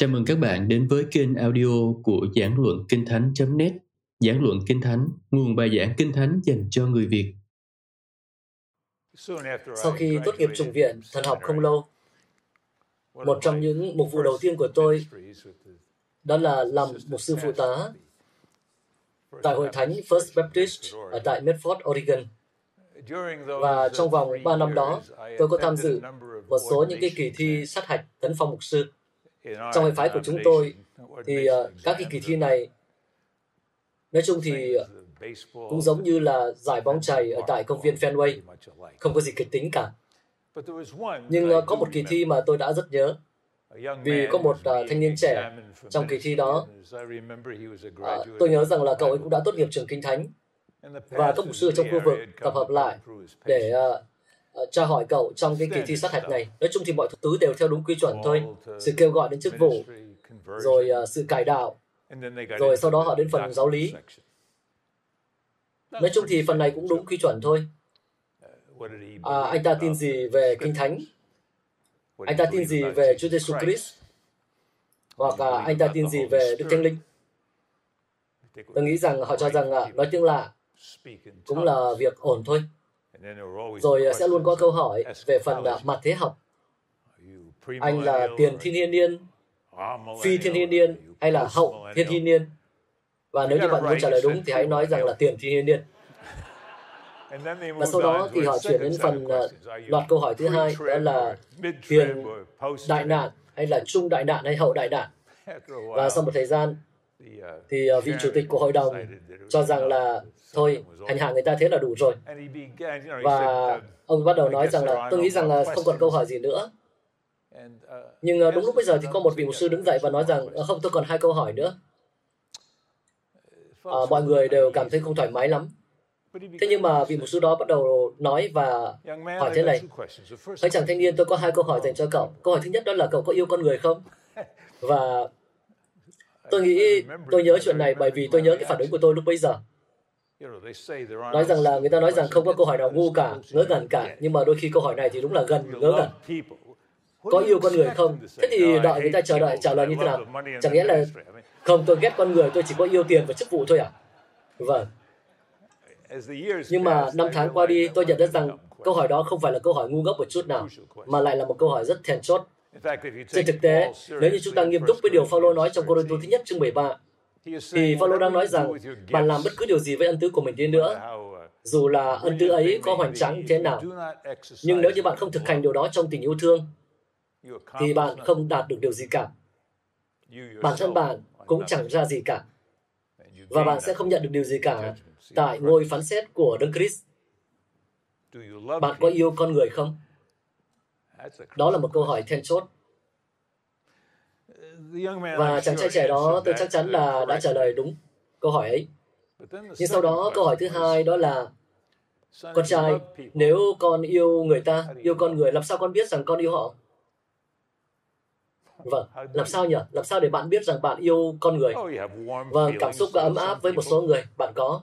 Chào mừng các bạn đến với kênh audio của Giảng Luận Kinh Thánh.net Giảng Luận Kinh Thánh, nguồn bài giảng Kinh Thánh dành cho người Việt. Sau khi tốt nghiệp trùng viện thần học không lâu, một trong những mục vụ đầu tiên của tôi đó là làm một sư phụ tá tại Hội Thánh First Baptist ở tại Medford, Oregon. Và trong vòng 3 năm đó, tôi có tham dự một số những cái kỳ thi sát hạch tấn phong mục sư. Trong hệ phái của chúng tôi, thì ờ, các cái kỳ thi này, nói chung thì ờ, cũng giống như là giải bóng chày ở tại công viên Fenway, không có gì kịch tính cả. Nhưng ờ, có một kỳ thi mà tôi đã rất nhớ, vì có một uh, thanh niên trẻ trong kỳ thi đó, uh, tôi nhớ rằng là cậu ấy cũng đã tốt nghiệp trường Kinh Thánh, và các mục sư trong khu vực tập hợp lại để uh, tra hỏi cậu trong cái kỳ thi sát hạch này. Nói chung thì mọi thứ đều theo đúng quy chuẩn thôi. Sự kêu gọi đến chức vụ, rồi uh, sự cải đạo, rồi sau đó họ đến phần giáo lý. Nói chung thì phần này cũng đúng quy chuẩn thôi. À, anh ta tin gì về Kinh Thánh? Anh ta tin gì về Chúa Giêsu Christ? Hoặc là anh ta tin gì về Đức Thánh Linh? Tôi nghĩ rằng họ cho rằng uh, nói tiếng lạ cũng là việc ổn thôi. Rồi sẽ luôn có câu hỏi về phần mặt thế học. Anh là tiền thiên thiên niên, phi thiên thiên niên hay là hậu thiên thiên niên? Và nếu như bạn muốn trả lời đúng thì hãy nói rằng là tiền thiên thiên niên. Và sau đó thì họ chuyển đến phần uh, loạt câu hỏi thứ hai, đó là tiền đại nạn hay là trung đại nạn hay hậu đại nạn. Và sau một thời gian thì uh, vị chủ tịch của hội đồng cho rằng là thôi hành hạ người ta thế là đủ rồi. Và ông bắt đầu nói rằng là tôi nghĩ rằng là không còn câu hỏi gì nữa. Nhưng uh, đúng lúc bây giờ thì có một vị mục sư đứng dậy và nói rằng không tôi còn hai câu hỏi nữa. À, mọi người đều cảm thấy không thoải mái lắm. Thế nhưng mà vị mục sư đó bắt đầu nói và hỏi thế này. Hỡi chàng thanh niên, tôi có hai câu hỏi dành cho cậu. Câu hỏi thứ nhất đó là cậu có yêu con người không? Và tôi nghĩ tôi nhớ chuyện này bởi vì tôi nhớ cái phản ứng của tôi lúc bấy giờ. Nói rằng là người ta nói rằng không có câu hỏi nào ngu cả, ngớ ngẩn cả, nhưng mà đôi khi câu hỏi này thì đúng là gần ngớ ngẩn. Có yêu con người không? Thế thì đợi người ta chờ đợi trả lời như thế nào? Chẳng nghĩa là không, tôi ghét con người, tôi chỉ có yêu tiền và chức vụ thôi à? Vâng. Nhưng mà năm tháng qua đi, tôi nhận ra rằng câu hỏi đó không phải là câu hỏi ngu ngốc một chút nào, mà lại là một câu hỏi rất then chốt. Trên thực tế, nếu như chúng ta nghiêm túc với điều Phaolô nói trong Cô-rinh-tô thứ nhất chương 13, thì Phaolô đang nói rằng bạn làm bất cứ điều gì với ân tứ của mình đi nữa, dù là ân tứ ấy có hoành tráng thế nào. Nhưng nếu như bạn không thực hành điều đó trong tình yêu thương, thì bạn không đạt được điều gì cả. Bản thân bạn cũng chẳng ra gì cả. Và bạn sẽ không nhận được điều gì cả tại ngôi phán xét của Đấng Christ. Bạn có yêu con người không? Đó là một câu hỏi then chốt. Và chàng trai trẻ đó tôi chắc chắn là đã trả lời đúng câu hỏi ấy. Nhưng sau đó câu hỏi thứ hai đó là con trai, nếu con yêu người ta, yêu con người, làm sao con biết rằng con yêu họ? Vâng, làm sao nhỉ? Làm sao để bạn biết rằng bạn yêu con người? Vâng, cảm xúc ấm áp với một số người, bạn có.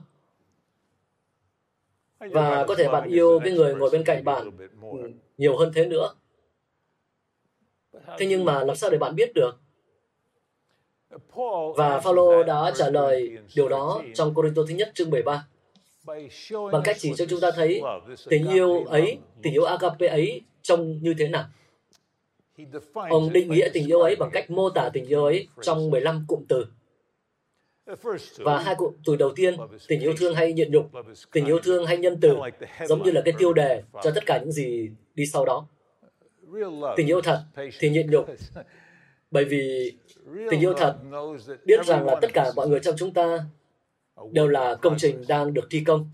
Và có thể bạn yêu cái người ngồi bên cạnh bạn nhiều hơn thế nữa. Thế nhưng mà làm sao để bạn biết được? Và Phaolô đã trả lời điều đó trong Corinto thứ nhất chương 13 bằng cách chỉ cho chúng ta thấy tình yêu ấy, tình yêu agape ấy trông như thế nào. Ông định nghĩa tình yêu ấy bằng cách mô tả tình yêu ấy trong 15 cụm từ. Và hai cụm từ đầu tiên, tình yêu thương hay nhịn nhục, tình yêu thương hay nhân từ, giống như là cái tiêu đề cho tất cả những gì đi sau đó. Tình yêu thật thì nhịn nhục, bởi vì tình yêu thật biết rằng là tất cả mọi người trong chúng ta đều là công trình đang được thi công.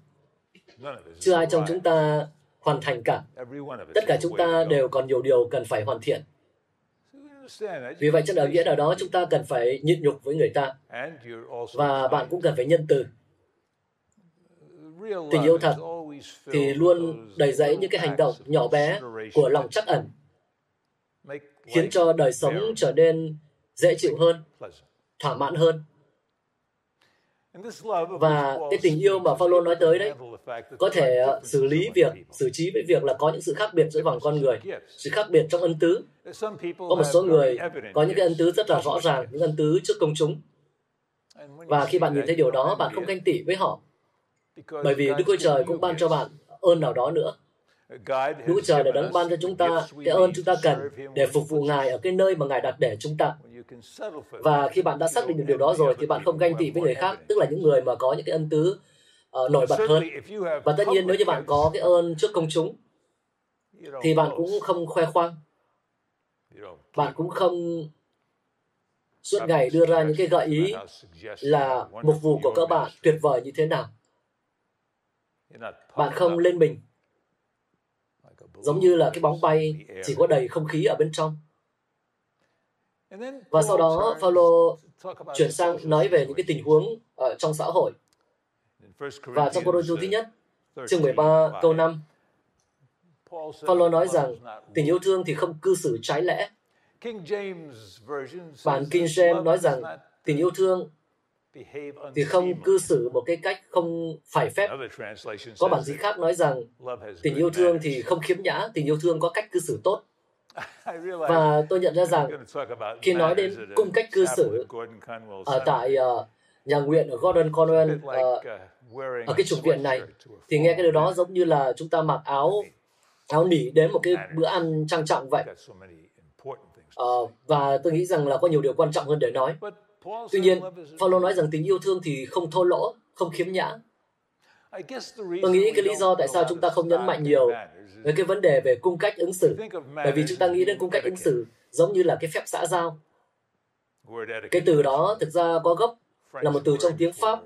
Chưa ai trong chúng ta hoàn thành cả. Tất cả chúng ta đều còn nhiều điều cần phải hoàn thiện. Vì vậy trong đạo nghĩa nào đó chúng ta cần phải nhịn nhục với người ta. Và bạn cũng cần phải nhân từ. Tình yêu thật thì luôn đầy dẫy những cái hành động nhỏ bé của lòng trắc ẩn khiến cho đời sống trở nên dễ chịu hơn, thỏa mãn hơn. Và cái tình yêu mà Phaolô nói tới đấy có thể ờ, xử lý việc, xử trí với việc là có những sự khác biệt giữa vòng con người, sự khác biệt trong ân tứ. Có một số người có những cái ân tứ rất là rõ ràng, những ân tứ trước công chúng. Và khi bạn nhìn thấy điều đó, bạn không ganh tị với họ. Bởi vì Đức Chúa Trời cũng ban cho bạn ơn nào đó nữa. Đức Trời đã đấng ban cho chúng ta cái ơn chúng ta cần để phục vụ Ngài ở cái nơi mà Ngài đặt để chúng ta. Và khi bạn đã xác định được điều đó rồi thì bạn không ganh tị với người khác, tức là những người mà có những cái ân tứ uh, nổi bật hơn. Và tất nhiên nếu như bạn có cái ơn trước công chúng thì bạn cũng không khoe khoang. Bạn cũng không suốt ngày đưa ra những cái gợi ý là mục vụ của các bạn tuyệt vời như thế nào. Bạn không lên mình giống như là cái bóng bay chỉ có đầy không khí ở bên trong. Và sau đó, Phaolô chuyển sang nói về những cái tình huống ở trong xã hội. Và trong Cô thứ nhất, chương 13, câu 5, Phaolô nói rằng tình yêu thương thì không cư xử trái lẽ. Bản King James nói rằng tình yêu thương thì không cư xử một cái cách không phải phép. Có bản dịch khác nói rằng tình yêu thương thì không khiếm nhã, tình yêu thương có cách cư xử tốt. Và tôi nhận ra rằng khi nói đến cung cách cư xử ở tại uh, nhà nguyện ở Gordon Conwell uh, ở cái trục viện này thì nghe cái điều đó giống như là chúng ta mặc áo áo nỉ đến một cái bữa ăn trang trọng vậy. Uh, và tôi nghĩ rằng là có nhiều điều quan trọng hơn để nói. Tuy nhiên, Phaolô nói rằng tình yêu thương thì không thô lỗ, không khiếm nhã. Tôi nghĩ cái lý do tại sao chúng ta không nhấn mạnh nhiều về cái vấn đề về cung cách ứng xử, bởi vì chúng ta nghĩ đến cung cách ứng xử giống như là cái phép xã giao. Cái từ đó thực ra có gốc là một từ trong tiếng Pháp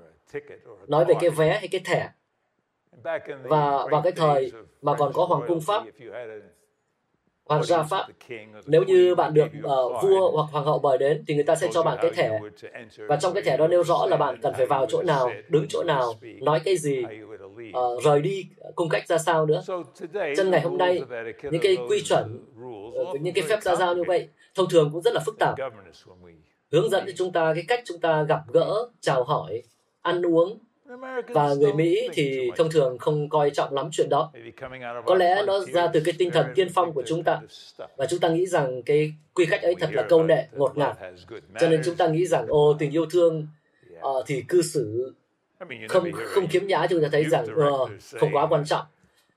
nói về cái vé hay cái thẻ. Và vào cái thời mà còn có Hoàng cung Pháp, hoàng gia Pháp. Nếu như bạn được uh, vua hoặc hoàng hậu mời đến thì người ta sẽ cho bạn cái thẻ và trong cái thẻ đó nêu rõ là bạn cần phải vào chỗ nào, đứng chỗ nào, nói cái gì, uh, rời đi cung cách ra sao nữa. Chân ngày hôm nay những cái quy chuẩn, những cái phép gia giao như vậy thông thường cũng rất là phức tạp. Hướng dẫn cho chúng ta cái cách chúng ta gặp gỡ, chào hỏi, ăn uống, và người Mỹ thì thông thường không coi trọng lắm chuyện đó. Có lẽ nó ra từ cái tinh thần tiên phong của chúng ta. Và chúng ta nghĩ rằng cái quy cách ấy thật là câu nệ, ngột ngạt. Cho nên chúng ta nghĩ rằng, ô, tình yêu thương uh, thì cư xử không không kiếm nhã chúng ta thấy rằng uh, không quá quan trọng.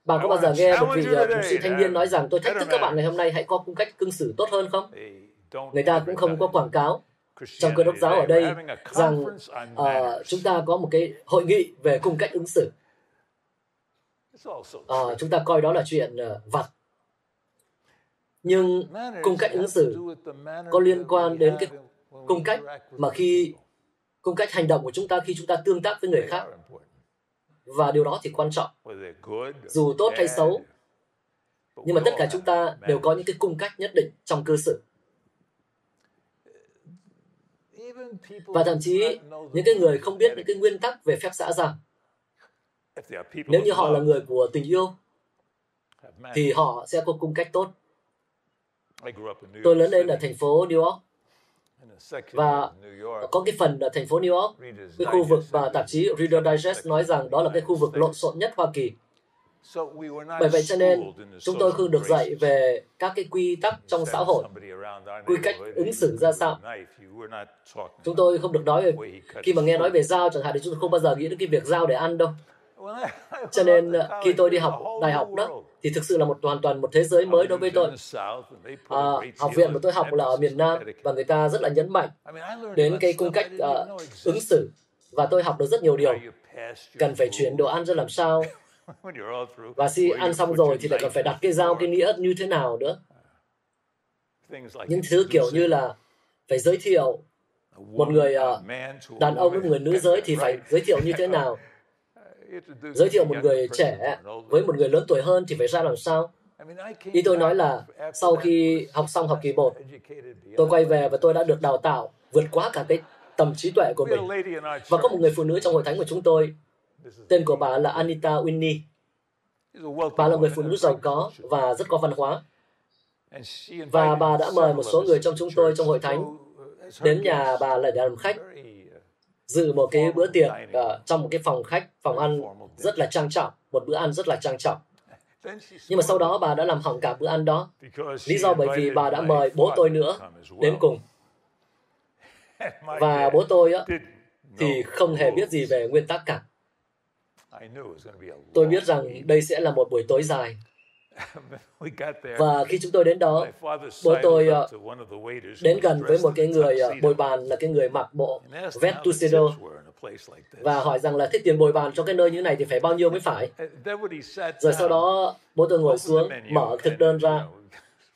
Bạn có bao giờ nghe một vị uh, sĩ thanh niên nói rằng tôi thách thức các bạn ngày hôm nay hãy có cung cách cư xử tốt hơn không? Người ta cũng không có quảng cáo trong cơ đốc giáo ở đây rằng uh, chúng ta có một cái hội nghị về cung cách ứng xử. Uh, chúng ta coi đó là chuyện uh, vặt. Nhưng cung cách ứng xử có liên quan đến cái cung cách mà khi cung cách hành động của chúng ta khi chúng ta tương tác với người khác. Và điều đó thì quan trọng. Dù tốt hay xấu, nhưng mà tất cả chúng ta đều có những cái cung cách nhất định trong cơ sự. Và thậm chí những cái người không biết những cái nguyên tắc về phép xã giao. Nếu như họ là người của tình yêu, thì họ sẽ có cung cách tốt. Tôi lớn lên ở thành phố New York và có cái phần ở thành phố New York, cái khu vực và tạp chí Reader Digest nói rằng đó là cái khu vực lộn xộn nhất Hoa Kỳ. Bởi vậy cho nên chúng tôi không được dạy về các cái quy tắc trong xã hội, quy cách ứng xử ra sao. Chúng tôi không được nói về, khi mà nghe nói về dao chẳng hạn thì chúng tôi không bao giờ nghĩ đến cái việc dao để ăn đâu. Cho nên khi tôi đi học đại học đó, thì thực sự là một hoàn toàn một thế giới mới đối với tôi. À, học viện mà tôi học là ở miền Nam và người ta rất là nhấn mạnh đến cái cung cách uh, ứng xử. Và tôi học được rất nhiều điều. Cần phải chuyển đồ ăn ra làm sao, và khi ăn xong rồi thì lại còn phải đặt cái dao cái nĩa như thế nào nữa? Những thứ kiểu như là phải giới thiệu một người đàn ông với một người nữ giới thì phải giới thiệu như thế nào? Giới thiệu một người trẻ với một người lớn tuổi hơn thì phải ra làm sao? Ý tôi nói là sau khi học xong học kỳ 1 tôi quay về và tôi đã được đào tạo vượt quá cả cái tầm trí tuệ của mình. và có một người phụ nữ trong hội thánh của chúng tôi Tên của bà là Anita Winnie. Bà là người phụ nữ giàu có và rất có văn hóa. Và bà đã mời một số người trong chúng tôi trong hội thánh đến nhà bà là để làm khách. dự một cái bữa tiệc uh, trong một cái phòng khách, phòng ăn rất là trang trọng, một bữa ăn rất là trang trọng. Nhưng mà sau đó bà đã làm hỏng cả bữa ăn đó. Lý do bởi vì bà đã mời bố tôi nữa đến cùng. Và bố tôi á, thì không hề biết gì về nguyên tắc cả. Tôi biết rằng đây sẽ là một buổi tối dài. Và khi chúng tôi đến đó, bố tôi uh, đến gần với một cái người uh, bồi bàn là cái người mặc bộ vest tuxedo. và hỏi rằng là thích tiền bồi bàn cho cái nơi như này thì phải bao nhiêu mới phải. Rồi sau đó bố tôi ngồi xuống, mở thực đơn ra.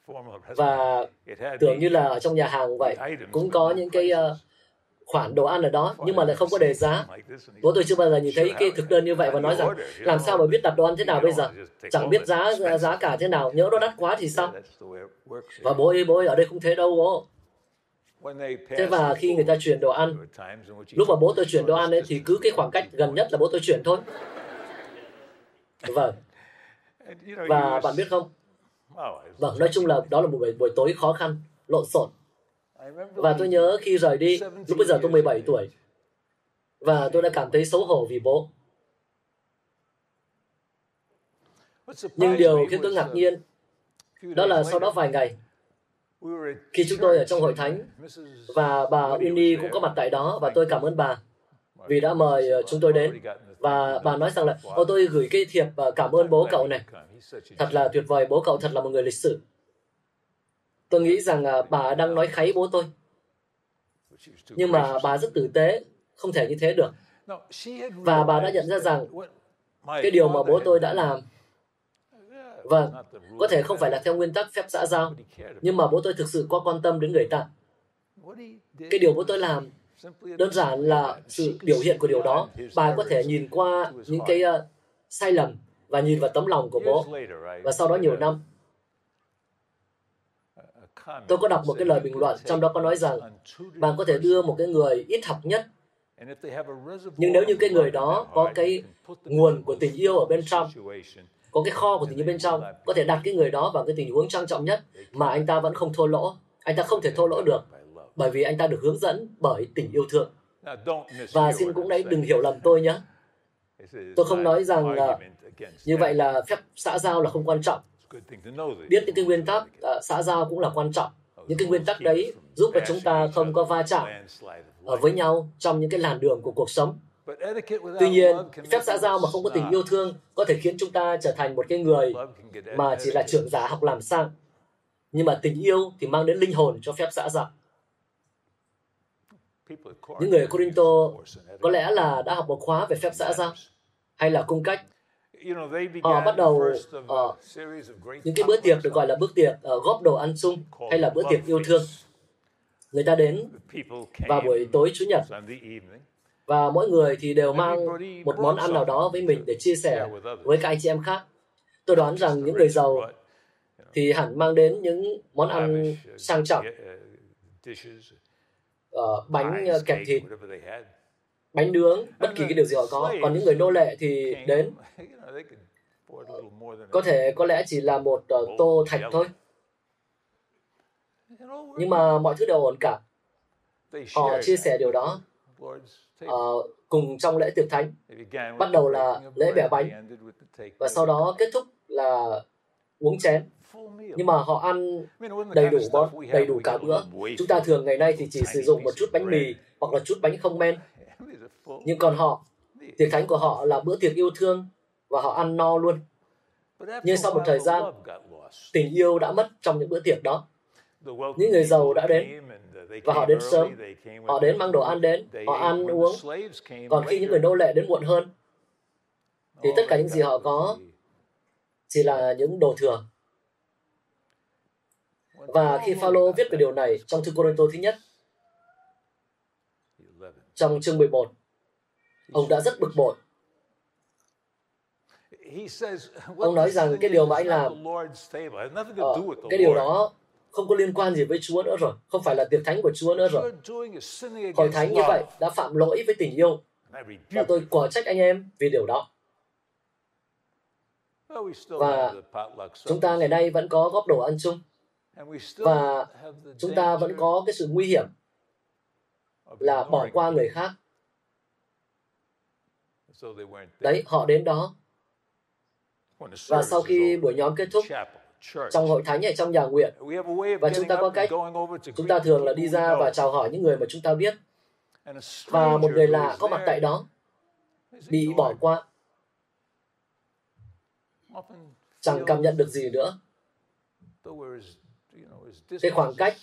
và tưởng như là ở trong nhà hàng vậy, cũng có những cái uh, khoản đồ ăn ở đó nhưng mà lại không có đề giá. Bố tôi chưa bao giờ nhìn thấy cái thực đơn như vậy và nói rằng làm sao mà biết đặt đồ ăn thế nào bây giờ? Chẳng biết giá giá cả thế nào, nhớ nó đắt quá thì sao? Và bố ơi, bố ơi, ở đây không thế đâu bố. Thế và khi người ta chuyển đồ ăn, lúc mà bố tôi chuyển đồ ăn ấy, thì cứ cái khoảng cách gần nhất là bố tôi chuyển thôi. Vâng. Và bạn biết không? Vâng, nói chung là đó là một buổi, buổi tối khó khăn, lộn xộn. Và tôi nhớ khi rời đi, lúc bây giờ tôi 17 tuổi, và tôi đã cảm thấy xấu hổ vì bố. Nhưng điều khiến tôi ngạc nhiên, đó là sau đó vài ngày, khi chúng tôi ở trong hội thánh, và bà Uni cũng có mặt tại đó, và tôi cảm ơn bà vì đã mời ờ, chúng tôi đến. Và bà nói rằng là, ô tôi gửi cái thiệp và cảm ơn bố cậu này. Thật là tuyệt vời, bố cậu thật là một người lịch sử. Tôi nghĩ rằng à, bà đang nói kháy bố tôi. Nhưng mà bà rất tử tế, không thể như thế được. Và bà đã nhận ra rằng cái điều mà bố tôi đã làm Vâng, có thể không phải là theo nguyên tắc phép xã giao, nhưng mà bố tôi thực sự có quan tâm đến người ta. Cái điều bố tôi làm đơn giản là sự biểu hiện của điều đó. Bà có thể nhìn qua những cái uh, sai lầm và nhìn vào tấm lòng của bố. Và sau đó nhiều năm, Tôi có đọc một cái lời bình luận, trong đó có nói rằng bạn có thể đưa một cái người ít học nhất, nhưng nếu như cái người đó có cái nguồn của tình yêu ở bên trong, có cái kho của tình yêu bên trong, có thể đặt cái người đó vào cái tình huống trang trọng nhất mà anh ta vẫn không thô lỗ. Anh ta không thể thô lỗ được, bởi vì anh ta được hướng dẫn bởi tình yêu thương. Và xin cũng đấy đừng hiểu lầm tôi nhé. Tôi không nói rằng là như vậy là phép xã giao là không quan trọng biết những cái nguyên tắc uh, xã giao cũng là quan trọng. Những cái nguyên tắc đấy giúp cho chúng ta không có va chạm ở với nhau trong những cái làn đường của cuộc sống. Tuy nhiên phép xã giao mà không có tình yêu thương có thể khiến chúng ta trở thành một cái người mà chỉ là trưởng giả học làm sang. Nhưng mà tình yêu thì mang đến linh hồn cho phép xã giao. Những người Corinto có lẽ là đã học một khóa về phép xã giao hay là cung cách họ bắt đầu uh, những cái bữa tiệc được gọi là bữa tiệc uh, góp đồ ăn chung hay là bữa tiệc yêu thương. Người ta đến vào buổi tối chủ nhật. Và mỗi người thì đều mang một món ăn nào đó với mình để chia sẻ với các anh chị em khác. Tôi đoán rằng những người giàu thì hẳn mang đến những món ăn sang trọng. uh, bánh kẹp thịt bánh nướng bất kỳ cái điều gì họ có. còn những người nô lệ thì đến. có thể có lẽ chỉ là một uh, tô thạch thôi. Nhưng mà mọi thứ đều ổn cả. Họ chia sẻ điều đó. uh, cùng trong lễ tiệc thánh. Bắt đầu là lễ bẻ bánh. Và sau đó kết thúc là uống chén. Nhưng mà họ ăn đầy đủ món đầy đủ cả bữa. chúng ta thường ngày nay thì chỉ sử dụng một chút bánh mì hoặc là chút bánh không men nhưng còn họ tiệc thánh của họ là bữa tiệc yêu thương và họ ăn no luôn. Nhưng sau một thời gian tình yêu đã mất trong những bữa tiệc đó. Những người giàu đã đến và họ đến sớm. họ đến mang đồ ăn đến họ ăn uống. còn khi những người nô lệ đến muộn hơn thì tất cả những gì họ có chỉ là những đồ thừa. Và khi Phaolô viết về điều này trong thư Corinto thứ nhất trong chương 11 ông đã rất bực bội ông nói rằng cái điều mà anh làm ờ, cái điều đó không có liên quan gì với Chúa nữa rồi, không phải là tiệc thánh của Chúa nữa rồi. Hội thánh như vậy đã phạm lỗi với tình yêu. Và tôi quả trách anh em vì điều đó. Và chúng ta ngày nay vẫn có góp đồ ăn chung. Và chúng ta vẫn có cái sự nguy hiểm là bỏ qua người khác Đấy, họ đến đó. Và sau khi buổi nhóm kết thúc, trong hội thánh hay trong nhà nguyện, và chúng ta có cách, chúng ta thường là đi ra và chào hỏi những người mà chúng ta biết. Và một người lạ có mặt tại đó, bị bỏ qua, chẳng cảm nhận được gì nữa. Cái khoảng cách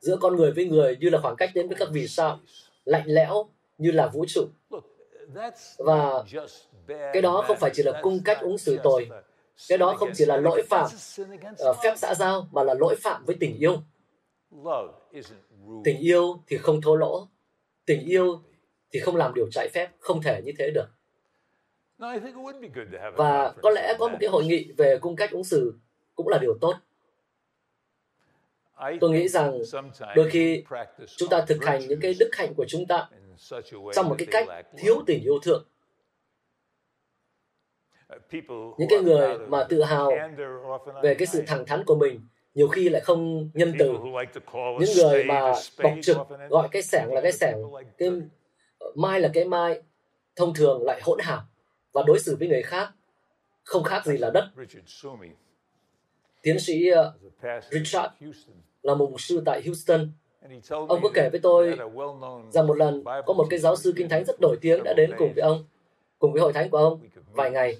giữa con người với người như là khoảng cách đến với các vì sao, lạnh lẽo như là vũ trụ. Và cái đó không phải chỉ là cung cách ứng xử tồi, cái đó không chỉ là lỗi phạm uh, phép xã giao, mà là lỗi phạm với tình yêu. Tình yêu thì không thô lỗ, tình yêu thì không làm điều trái phép, không thể như thế được. Và có lẽ có một cái hội nghị về cung cách ứng xử cũng là điều tốt. Tôi nghĩ rằng đôi khi chúng ta thực hành những cái đức hạnh của chúng ta trong một cái cách thiếu tình yêu thương. Những cái người mà tự hào về cái sự thẳng thắn của mình nhiều khi lại không nhân từ. Những người mà bộc trực gọi cái sẻng là cái sẻng, cái mai là cái mai, thông thường lại hỗn hào và đối xử với người khác không khác gì là đất. Tiến sĩ uh, Richard là một mục sư tại Houston. Ông có kể với tôi rằng một lần có một cái giáo sư kinh thánh rất nổi tiếng đã đến cùng với ông, cùng với hội thánh của ông vài ngày.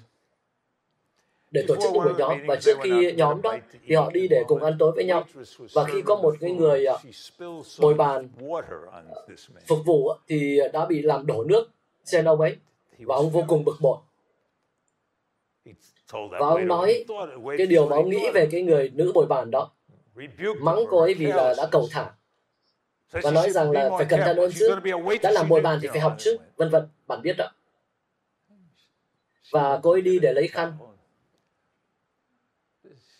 Để tổ chức những buổi nhóm và trước khi nhóm đó thì họ đi để cùng ăn tối với nhau. Và khi có một cái người uh, bồi bàn uh, phục vụ thì đã bị làm đổ nước trên ông ấy và ông vô cùng bực bội. Và ông nói cái điều mà ông nghĩ về cái người nữ bồi bàn đó mắng cô ấy vì là đã cầu thả và nói rằng là phải cẩn thận hơn chứ. đã làm bồi bàn thì phải học chứ. vân vân bạn biết đó và cô ấy đi để lấy khăn.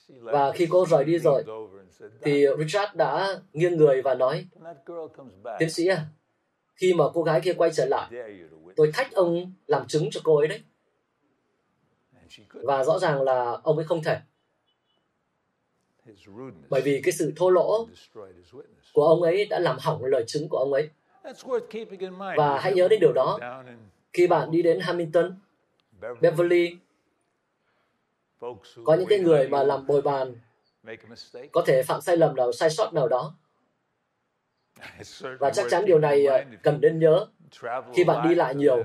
Và khi cô rời đi rồi thì Richard đã nghiêng người và nói tiến sĩ à khi mà cô gái kia quay trở lại tôi thách ông làm chứng cho cô ấy đấy. Và rõ ràng là ông ấy không thể bởi vì cái sự thô lỗ của ông ấy đã làm hỏng lời chứng của ông ấy. Và hãy nhớ đến điều đó khi bạn đi đến Hamilton, Beverly, có những cái người mà làm bồi bàn có thể phạm sai lầm nào, sai sót nào đó. Và chắc chắn điều này à, cần nên nhớ khi bạn đi lại nhiều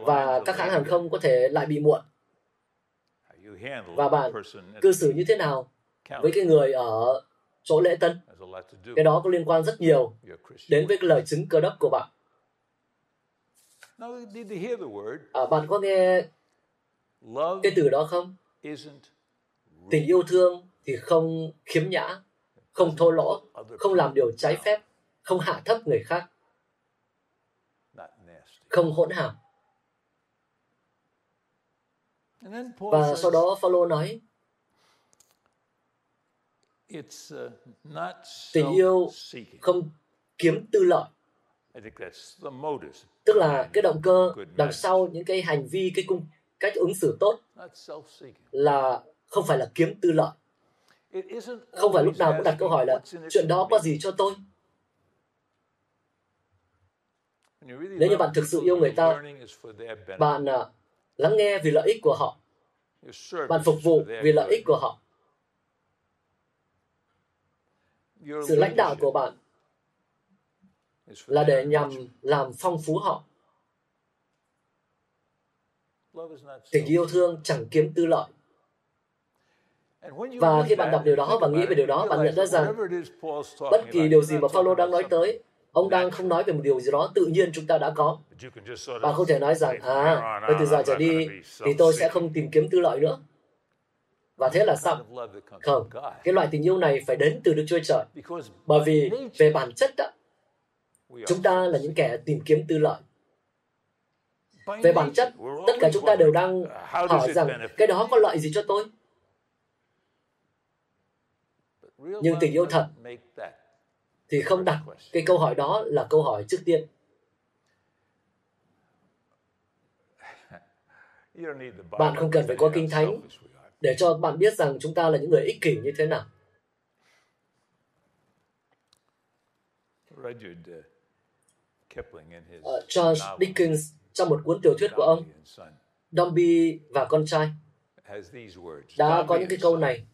và các hãng hàng không có thể lại bị muộn. Và bạn cư xử như thế nào với cái người ở chỗ lễ tân? Cái đó có liên quan rất nhiều đến với cái lời chứng cơ đốc của bạn. À, bạn có nghe cái từ đó không? Tình yêu thương thì không khiếm nhã, không thô lỗ, không làm điều trái phép, không hạ thấp người khác, không hỗn hàm. Và sau đó Phaolô nói, tình yêu không kiếm tư lợi. Tức là cái động cơ đằng sau những cái hành vi, cái cung cách ứng xử tốt là không phải là kiếm tư lợi. Không phải lúc nào cũng đặt câu hỏi là chuyện đó có gì cho tôi. Nếu như bạn thực sự yêu người ta, bạn uh, lắng nghe vì lợi ích của họ. Bạn phục vụ vì lợi ích của họ. Sự lãnh đạo của bạn là để nhằm làm phong phú họ. Tình yêu thương chẳng kiếm tư lợi. Và khi bạn đọc điều đó và nghĩ về điều đó, bạn nhận ra rằng bất kỳ điều gì mà Phaolô đang nói tới, ông đang không nói về một điều gì đó tự nhiên chúng ta đã có. Bạn không thể nói rằng, à, tôi từ giờ trở đi thì tôi sẽ không tìm kiếm tư lợi nữa. Và thế là xong. Không, cái loại tình yêu này phải đến từ Đức Chúa Trời. Bởi vì về bản chất đó, chúng ta là những kẻ tìm kiếm tư lợi. Về bản chất, tất cả chúng ta đều đang hỏi rằng cái đó có lợi gì cho tôi? Nhưng tình yêu thật thì không đặt cái câu hỏi đó là câu hỏi trước tiên. Bạn không cần phải có kinh thánh để cho bạn biết rằng chúng ta là những người ích kỷ như thế nào. Uh, Charles Dickens trong một cuốn tiểu thuyết của ông, Dombey và con trai, đã có những cái câu này.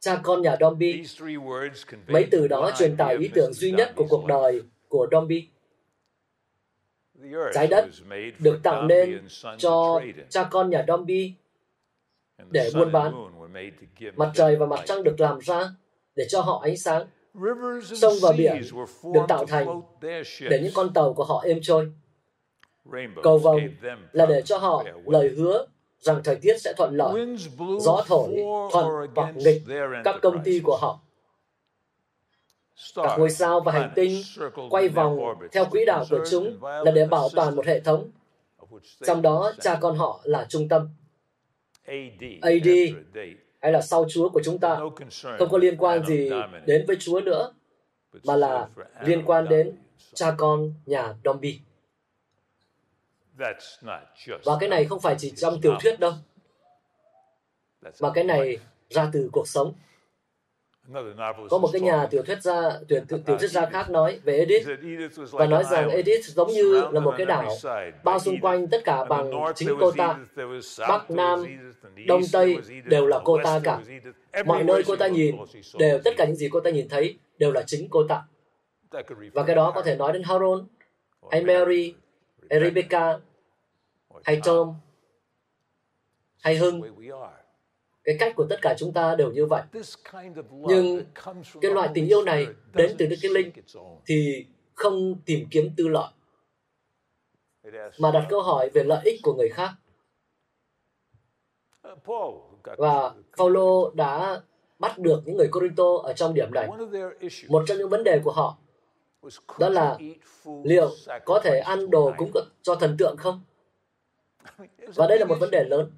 Cha con nhà Dombey, mấy từ đó truyền tải ý tưởng duy nhất của cuộc đời của Dombey. Trái đất được tạo nên cho cha con nhà Dombey để buôn bán. Mặt trời và mặt trăng được làm ra để cho họ ánh sáng. Sông và biển được tạo thành để những con tàu của họ êm trôi. Cầu vồng là để cho họ lời hứa rằng thời tiết sẽ thuận lợi, gió thổi thuận hoặc nghịch các công ty của họ. Các ngôi sao và hành tinh quay vòng theo quỹ đạo của chúng là để bảo toàn một hệ thống, trong đó cha con họ là trung tâm. AD hay là sau Chúa của chúng ta. Không có liên quan gì đến với Chúa nữa, mà là liên quan đến cha con nhà Dombey. Và cái này không phải chỉ trong tiểu thuyết đâu, mà cái này ra từ cuộc sống. Có một cái nhà tiểu thuyết gia tiểu, tiểu, tiểu thuyết gia khác nói về Edith. và nói rằng Edith giống như là một cái đảo bao xung quanh tất cả bằng chính cô ta. Bắc, Nam, Đông, Tây đều là cô ta cả. Mọi nơi cô ta nhìn đều tất cả những gì cô ta nhìn thấy đều là chính cô ta. Và cái đó có thể nói đến Harold hay Mary hay Rebecca. Hay Tom. Hay Hưng cái cách của tất cả chúng ta đều như vậy. Nhưng cái loại tình yêu này đến từ đức kinh linh thì không tìm kiếm tư lợi mà đặt câu hỏi về lợi ích của người khác. Và Paulo đã bắt được những người Corinto ở trong điểm này. Một trong những vấn đề của họ đó là liệu có thể ăn đồ cúng cho thần tượng không? Và đây là một vấn đề lớn.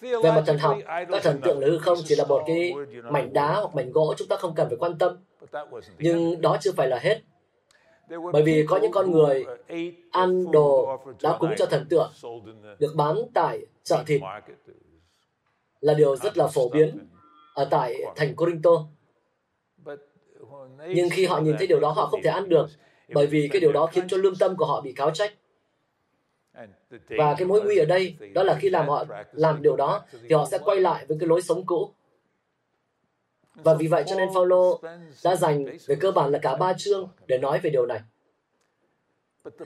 Về mặt thần học, các thần tượng là hư không chỉ là một cái mảnh đá hoặc mảnh gỗ chúng ta không cần phải quan tâm. Nhưng đó chưa phải là hết. Bởi vì có những con người ăn đồ đã cúng cho thần tượng được bán tại chợ thịt là điều rất là phổ biến ở tại thành Corinto. Nhưng khi họ nhìn thấy điều đó họ không thể ăn được bởi vì cái điều đó khiến cho lương tâm của họ bị cáo trách. Và cái mối nguy ở đây đó là khi làm họ làm điều đó thì họ sẽ quay lại với cái lối sống cũ. Và vì vậy cho nên Paulo đã dành về cơ bản là cả ba chương để nói về điều này.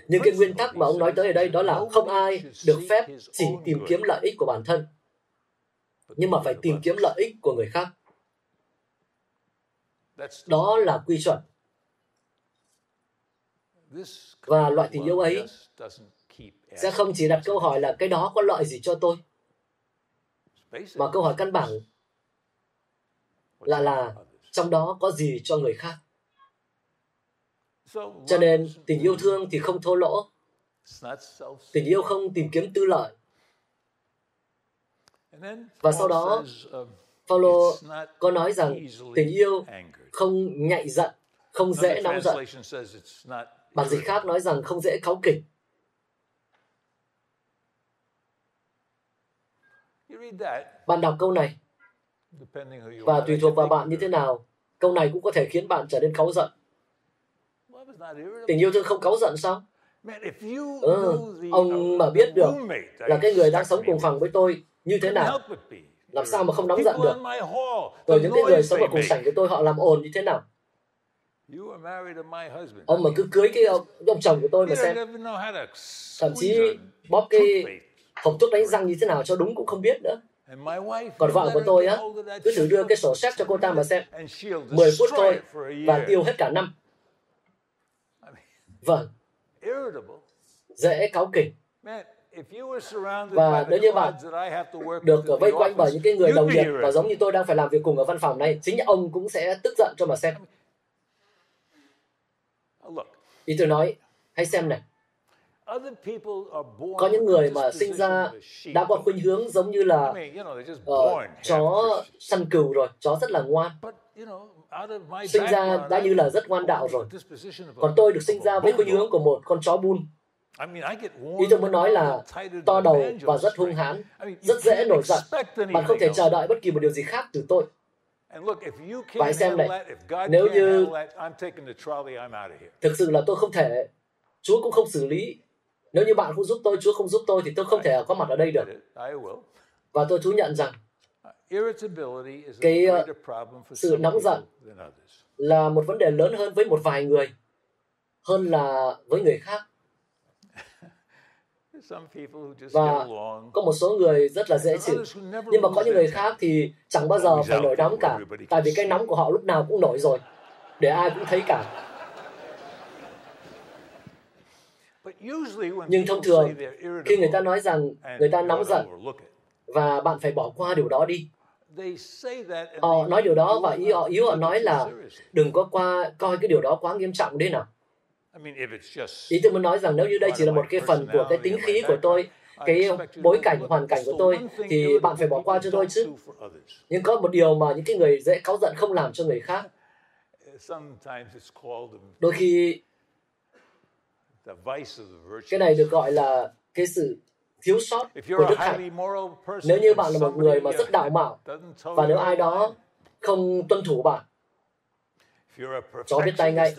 Nhưng cái nguyên tắc mà ông nói tới ở đây đó là không ai được phép chỉ tìm kiếm lợi ích của bản thân, nhưng mà phải tìm kiếm lợi ích của người khác. Đó là quy chuẩn. Và loại tình yêu ấy sẽ không chỉ đặt câu hỏi là cái đó có lợi gì cho tôi mà câu hỏi căn bản là là trong đó có gì cho người khác. Cho nên tình yêu thương thì không thô lỗ. Tình yêu không tìm kiếm tư lợi. Và sau đó Paulo có nói rằng tình yêu không nhạy giận không dễ nóng giận. bản dịch khác nói rằng không dễ cáu kỉnh Bạn đọc câu này và tùy thuộc vào bạn như thế nào, câu này cũng có thể khiến bạn trở nên cáu giận. Tình yêu thương không cáu giận sao? Ừ, ông mà biết được là cái người đang sống cùng phòng với tôi như thế nào, làm sao mà không nóng giận được? Rồi những cái người sống ở cùng sảnh với tôi họ làm ồn như thế nào? Ông mà cứ cưới cái ông, ông chồng của tôi mà xem. Thậm chí bóp cái hộp thuốc đánh răng như thế nào cho đúng cũng không biết nữa. Còn vợ của tôi á, cứ thử đưa cái sổ sách cho cô ta mà xem. 10 phút thôi và tiêu hết cả năm. Vâng. Dễ cáu kỉnh. Và nếu như bạn được vây quanh bởi những cái người đồng nghiệp và giống như tôi đang phải làm việc cùng ở văn phòng này, chính ông cũng sẽ tức giận cho mà xem. Ý tôi nói, hãy xem này có những người mà sinh ra đã có khuynh hướng giống như là uh, chó săn cừu rồi chó rất là ngoan. Sinh ra đã như là rất ngoan đạo rồi. còn tôi được sinh ra với khuynh hướng của một con chó bun ý tôi muốn nói là to đầu và rất hung hãn rất dễ nổi giận bạn không thể chờ đợi bất kỳ một điều gì khác từ tôi. Và hãy xem này nếu như thực sự là tôi không thể Chúa cũng không xử lý Nếu như bạn không giúp tôi, Chúa không giúp tôi thì tôi không thể có mặt ở đây được. Và tôi thú nhận rằng cái uh, sự nóng giận là một vấn đề lớn hơn với một vài người hơn là với người khác. Và có một số người rất là dễ chịu. nhưng mà có những người khác thì chẳng bao giờ phải nổi nóng cả tại vì cái nóng của họ lúc nào cũng nổi rồi để ai cũng thấy cả nhưng thông thường khi người ta nói rằng người ta nóng giận và bạn phải bỏ qua điều đó đi họ nói điều đó và ý họ ý họ nói là đừng có qua coi cái điều đó quá nghiêm trọng đi nào. Ý tôi muốn nói rằng nếu như đây chỉ là một cái phần của cái tính khí của tôi cái bối cảnh hoàn cảnh của tôi thì bạn phải bỏ qua cho tôi chứ. nhưng có một điều mà những cái người dễ cáu giận không làm cho người khác. Đôi khi cái này được gọi là cái sự thiếu sót của đức hạnh. nếu như bạn là một người mà rất đạo mạo và nếu ai đó không tuân thủ bạn cho biết tay ngay.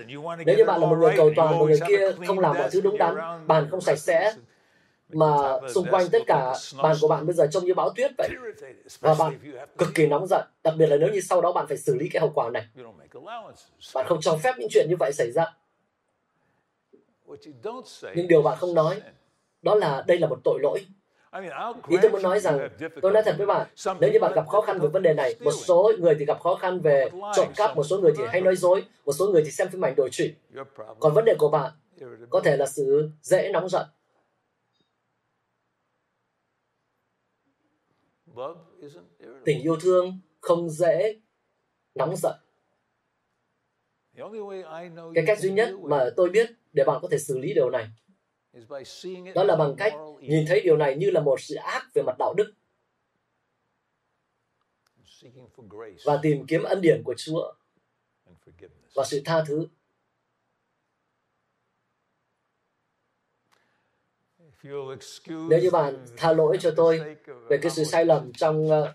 nếu như bạn là một người cầu toàn và người kia không làm mọi thứ đúng đắn bàn không sạch sẽ mà xung quanh tất cả bàn của bạn bây giờ trông như bão tuyết vậy. Và bạn cực kỳ nóng giận. Đặc biệt là nếu như sau đó bạn phải xử lý cái hậu quả này. Bạn không cho phép những chuyện như vậy xảy ra nhưng điều bạn không nói đó là đây là một tội lỗi Ý tôi muốn nói rằng, tôi nói thật với bạn, nếu như bạn gặp khó khăn về vấn đề này, một số người thì gặp khó khăn về trộm cắp, một số người thì hay nói dối, một số người thì xem phim ảnh đổi trụy. Còn vấn đề của bạn có thể là sự dễ nóng giận. Tình yêu thương không dễ nóng giận. Cái cách duy nhất mà tôi biết để bạn có thể xử lý điều này. Đó là bằng cách nhìn thấy điều này như là một sự ác về mặt đạo đức. Và tìm kiếm ân điển của Chúa. Và sự tha thứ. Nếu như bạn tha lỗi cho tôi về cái sự sai lầm trong uh,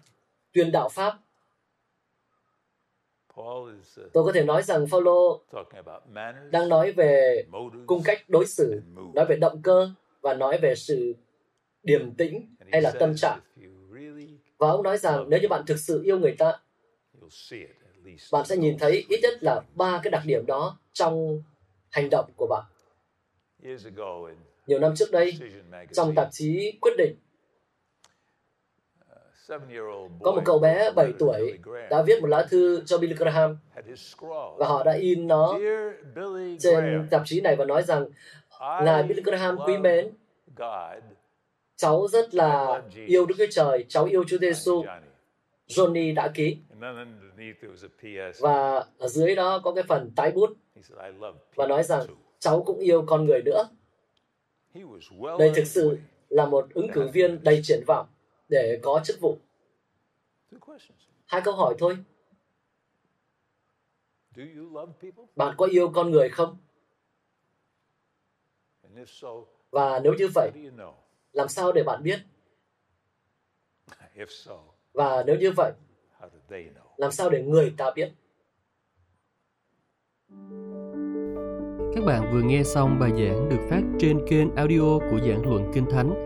tuyên đạo Pháp, Tôi có thể nói rằng Phaolô đang nói về cung cách đối xử, nói về động cơ và nói về sự điềm tĩnh hay là tâm trạng. Và ông nói rằng nếu như bạn thực sự yêu người ta, bạn sẽ nhìn thấy ít nhất là ba cái đặc điểm đó trong hành động của bạn. Nhiều năm trước đây, trong tạp chí Quyết định, có một cậu bé 7 tuổi đã viết một lá thư cho Billy Graham. và họ đã in nó trên tạp chí này và nói rằng Ngài Billy Graham quý mến cháu rất là yêu Đức Chúa Trời, cháu yêu Chúa Giêsu. Johnny. Đã ký. Và ở dưới đó có cái phần tái bút. Và nói rằng cháu cũng yêu con người nữa. Đây thực sự là một ứng cử viên đầy triển vọng để có chức vụ? Hai câu hỏi thôi. Bạn có yêu con người không? Và nếu như vậy, làm sao để bạn biết? Và nếu như vậy, làm sao để người ta biết? Các bạn vừa nghe xong bài giảng được phát trên kênh audio của giảng luận Kinh Thánh